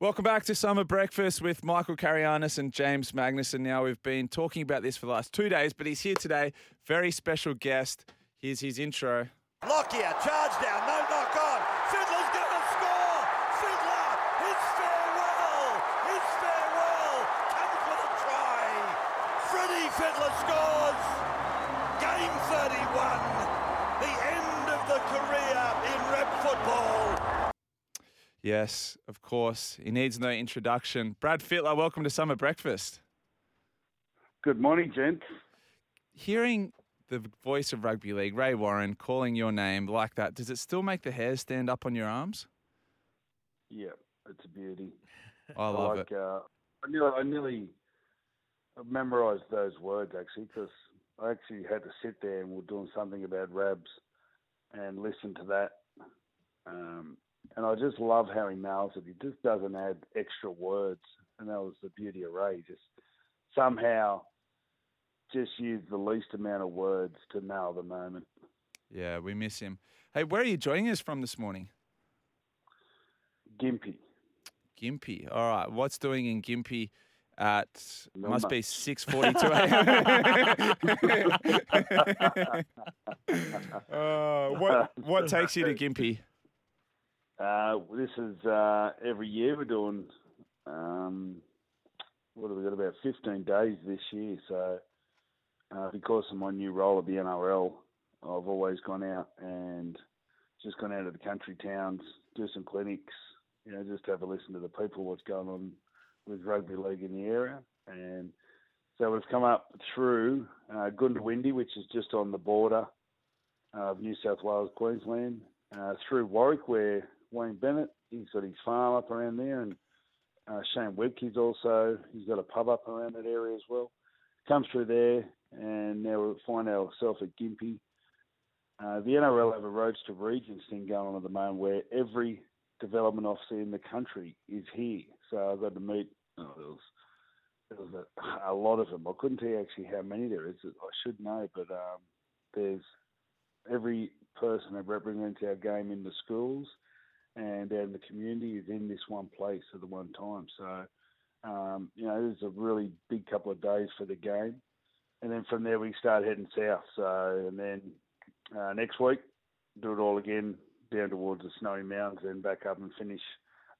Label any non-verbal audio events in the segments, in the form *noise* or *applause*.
Welcome back to Summer Breakfast with Michael Carayannis and James Magnuson. Now, we've been talking about this for the last two days, but he's here today. Very special guest. Here's his intro. Lockyer, charge down, no knock on. Fittler's going to score. Fittler, his farewell, his farewell comes with a try. Freddie Fittler scores. Game 31. The end of the career in rep football. Yes, of course. He needs no introduction. Brad Fittler, welcome to Summer Breakfast. Good morning, gents. Hearing the voice of rugby league, Ray Warren, calling your name like that, does it still make the hairs stand up on your arms? Yeah, it's a beauty. I love like, it. Uh, I nearly, I nearly memorised those words actually because I actually had to sit there and we're doing something about Rabs and listen to that. Um, and I just love how he nails it. He just doesn't add extra words, and that was the beauty of Ray. Just somehow, just use the least amount of words to nail the moment. Yeah, we miss him. Hey, where are you joining us from this morning? Gympie. Gympie. All right. What's doing in Gympie? at must be six forty two *laughs* a.m. *laughs* *laughs* uh, what what takes you to Gympie? Uh, this is uh, every year we're doing. Um, what have we got? About 15 days this year. So, uh, because of my new role at the NRL, I've always gone out and just gone out to the country towns, do some clinics. You know, just have a listen to the people, what's going on with rugby league in the area, and so we've come up through uh, Goondiwindi, which is just on the border of New South Wales, Queensland, uh, through Warwick, where Wayne Bennett, he's got his farm up around there, and uh, Shane Webcke's also, he's got a pub up around that area as well. Comes through there, and now we find ourselves at Gympie. Uh, the NRL have a Roads to Regions thing going on at the moment where every development officer in the country is here. So I've got to meet, oh, there was, there was a, a lot of them. I couldn't tell you actually how many there is. I should know, but um, there's every person that represents our game in the schools and in the community is in this one place at the one time. So, um, you know, it's a really big couple of days for the game. And then from there, we start heading south. So, and then uh, next week, do it all again down towards the Snowy Mountains and back up and finish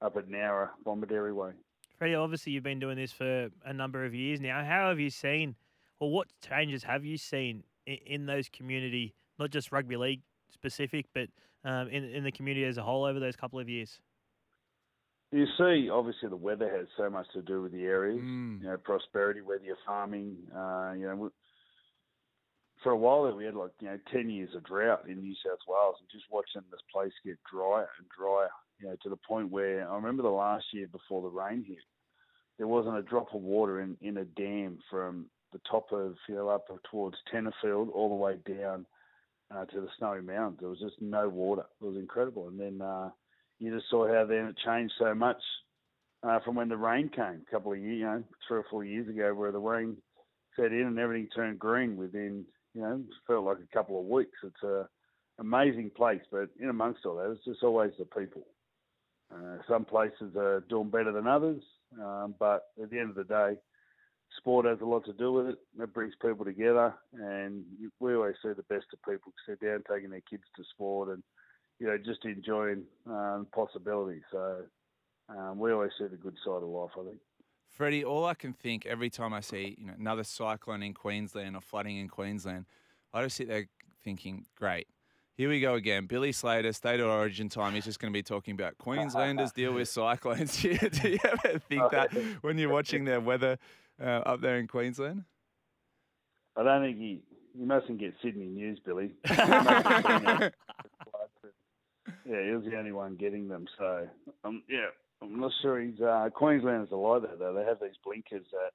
up at Nowra, Bomaderry Way. Freddie, obviously you've been doing this for a number of years now. How have you seen, or what changes have you seen in, in those community, not just rugby league specific, but um, in in the community as a whole over those couple of years? You see, obviously, the weather has so much to do with the areas. Mm. You know, prosperity, whether you're farming. Uh, you know, we, for a while there, we had like you know ten years of drought in New South Wales, and just watching this place get drier and drier. You know, to the point where I remember the last year before the rain hit, there wasn't a drop of water in in a dam from the top of you know up towards Tenterfield all the way down uh, to the Snowy Mountains. There was just no water. It was incredible. And then uh, you just saw how then it changed so much uh, from when the rain came a couple of years, you know, three or four years ago, where the rain set in and everything turned green within, you know, felt like a couple of weeks. It's a amazing place, but in amongst all that, it's just always the people. Uh, some places are doing better than others, um, but at the end of the day, sport has a lot to do with it. It brings people together, and you- we always see the best of people sit down, taking their kids to sport, and you know just enjoying um, possibilities. So um, we always see the good side of life. I think. Freddie, all I can think every time I see you know another cyclone in Queensland or flooding in Queensland, I just sit there thinking, great. Here we go again. Billy Slater, State of Origin time. He's just going to be talking about *laughs* Queenslanders deal with cyclones. *laughs* Do you ever think that *laughs* when you're watching their weather uh, up there in Queensland? I don't think he he mustn't get Sydney News, Billy. *laughs* He must have seen it. yeah, he was the only one getting them. So um, yeah, I'm not sure he's uh, Queenslanders are like that though. They have these blinkers that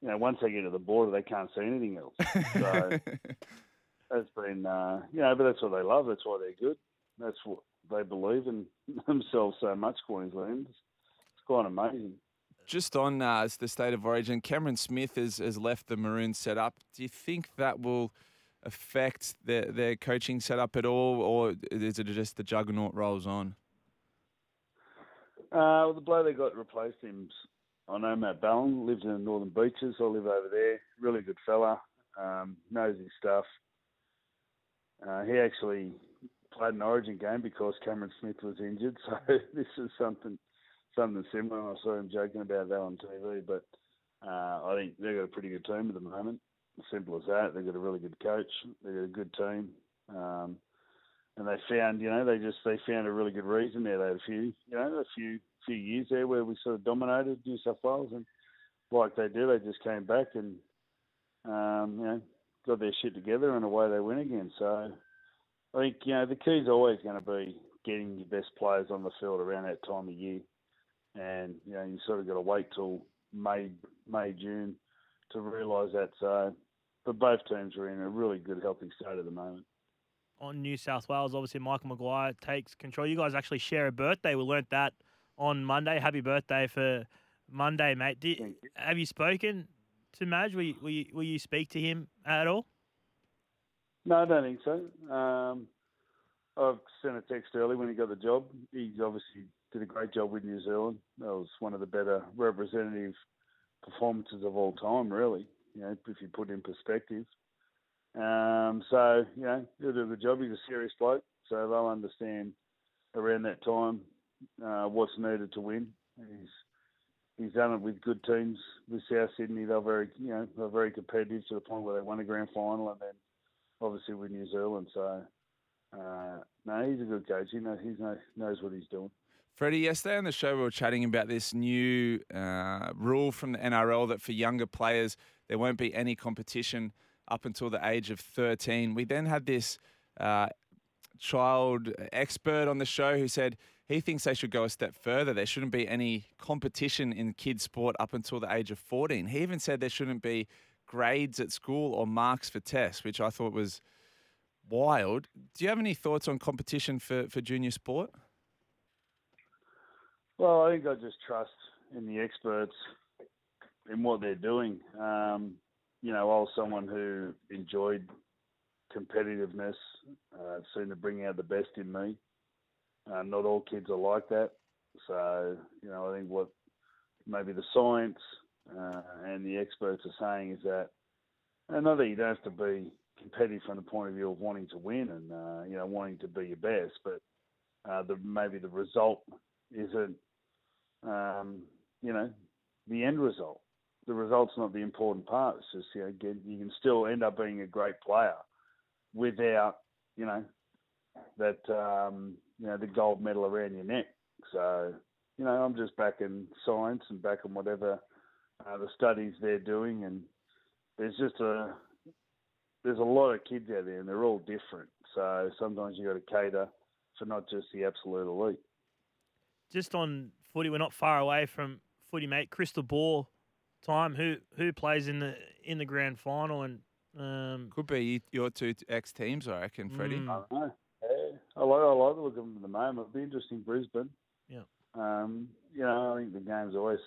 you know once they get to the border they can't see anything else. So *laughs* that's been uh, you know, but that's what they love. That's why they're good. That's what they believe in *laughs* themselves so much. Queensland. It's quite amazing. Just on uh, the state of origin, Cameron Smith has, has left the Maroon setup. Do you think that will affect their, their coaching setup at all, or is it just the juggernaut rolls on? Uh, well, the bloke that got replaced him, I know Matt Ballin, lives in the Northern Beaches. I live over there. Really good fella, um, knows his stuff. Uh, he actually played an Origin game because Cameron Smith was injured, *laughs* so this is something something similar. I saw him joking about that on TV, but uh, I think they've got a pretty good team at the moment. Simple as that. They've got a really good coach. They've got a good team. Um, and they found, you know, they just they found a really good reason there. They had a few, you know, a few few years there where we sort of dominated New South Wales, and like they do, they just came back and um, you know got their shit together, and away they went again. So I think you know the key's always going to be getting your best players on the field around that time of year, and you know you sort of got to wait till May May June to realise that. So, but both teams are in a really good healthy state at the moment on New South Wales. Obviously, Michael Maguire takes control. You guys actually share a birthday. We learnt that on Monday. Happy birthday for Monday, mate. Did, you. have you spoken to Madge? Will you, will, you, will you speak to him at all? No, I don't think so. Um, I've sent a text early when he got the job. He's obviously did a great job with New Zealand. That was one of the better representative performances of all time, really. You know, if you put in perspective. Um, so, you know, he'll do good job. He's a serious bloke, so they'll understand around that time uh, what's needed to win. He's he's done it with good teams with South Sydney. They're very, you know, they're very competitive to the point where they won a grand final, and then obviously with New Zealand. So, uh, no, he's a good coach. He knows he knows, what he's doing. Freddie, yesterday on the show we were chatting about this new uh, rule from the NRL that for younger players there won't be any competition up until the age of 13. We then had this uh, child expert on the show who said he thinks they should go a step further. There shouldn't be any competition in kids' sport up until the age of 14. He even said there shouldn't be grades at school or marks for tests, which I thought was wild. Do you have any thoughts on competition for, for junior sport? Well, I think I just trust in the experts in what they're doing. Um, you know, I was someone who enjoyed competitiveness, uh, seemed to bring out the best in me. Uh, not all kids are like that. So, you know, I think what maybe the science uh, and the experts are saying is that, and not that you don't have to be competitive from the point of view of wanting to win and, uh, you know, wanting to be your best, but uh, the, maybe the result isn't, um, you know, the end result. The result's not the important part. It's just, you know, you can still end up being a great player without, you know, that um, you know the gold medal around your neck. So, you know, I'm just back in science and backing whatever uh, the studies they're doing, and there's just a there's a lot of kids out there, and they're all different. So sometimes you got to cater for not just the absolute elite. Just on footy, we're not far away from footy, mate. Crystal ball time. Who who plays in the in the grand final and um, Could be your two ex teams, I reckon, Freddie. Mm. I don't know. Yeah, I like I like the look of them at the moment. It'll be interesting, Brisbane. Yeah. Um, you know, I think the game's always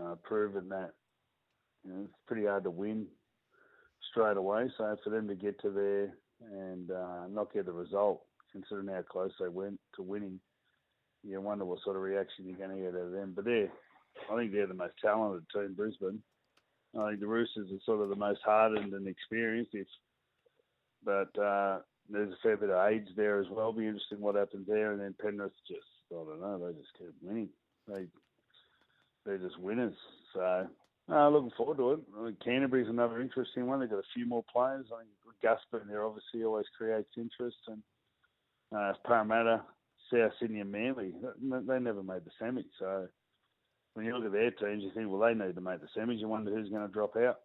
uh, proven that you know, it's pretty hard to win straight away. So for them to get to there and uh, not get the result, considering how close they went to winning, you wonder what sort of reaction you're going to get out of them. But they're, I think they're the most talented team, Brisbane. I think the Roosters are sort of the most hardened and experienced. If, but uh, there's a fair bit of age there as well. Be interesting what happens there. And then Penrith just, I don't know, they just keep winning. They they're just winners. So uh, looking forward to it. I think Canterbury's another interesting one. They've got a few more players. I think Gusper in there obviously always creates interest. And uh, Parramatta, South Sydney, and Manly, they never made the semi. So when you look at their teams, you think, well, they need to make the semis. You wonder who's going to drop out.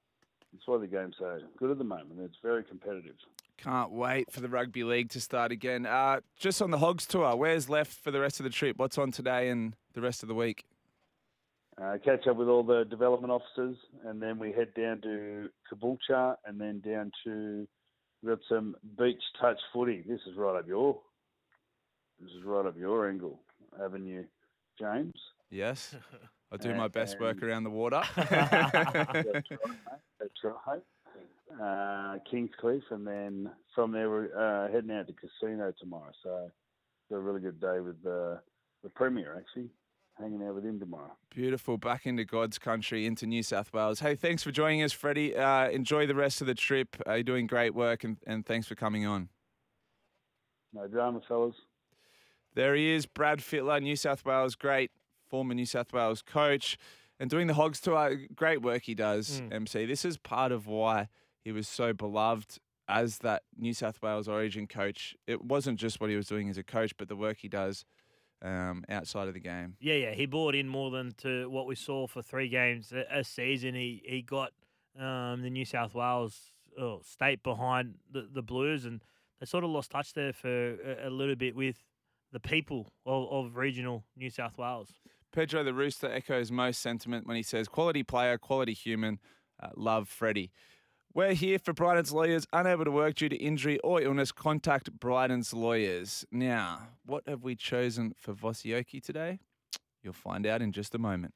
That's why the game's so good at the moment. It's very competitive. Can't wait for the rugby league to start again. Uh, just on the Hogs tour, where's left for the rest of the trip? What's on today and the rest of the week? Uh, catch up with all the development officers, and then we head down to Caboolture, and then down to we've got some beach touch footy. This is right up your this is right up your angle, haven't you, James? Yes. I do Uh, my best work around the water. *laughs* That's right, mate. That's right. Uh, Kingscliff, and then from there we're uh, heading out to Casino tomorrow. So it's a really good day with uh, the Premier actually, hanging out with him tomorrow. Beautiful. Back into God's country, into New South Wales. Hey, thanks for joining us, Freddie. Uh, enjoy the rest of the trip. Uh, you're doing great work, and, and thanks for coming on. No drama, fellas. There he is, Brad Fittler, New South Wales, great former New South Wales coach, and doing the Hogs tour. Great work he does, Mm. MC. This is part of why he was so beloved as that New South Wales Origin coach. It wasn't just what he was doing as a coach, but the work he does um, outside of the game. Yeah, yeah, he bought in more than to what we saw for three games a, a season. He he got um, the New South Wales oh, state behind the, the Blues, and they sort of lost touch there for a, a little bit with the people of, of regional New South Wales. Pedro the Rooster echoes most sentiment when he says, quality player, quality human, uh, love Freddie. We're here for Bryden's lawyers. Unable to work due to injury or illness, contact Bryden's lawyers. Now, what have we chosen for Vosioki today? You'll find out in just a moment.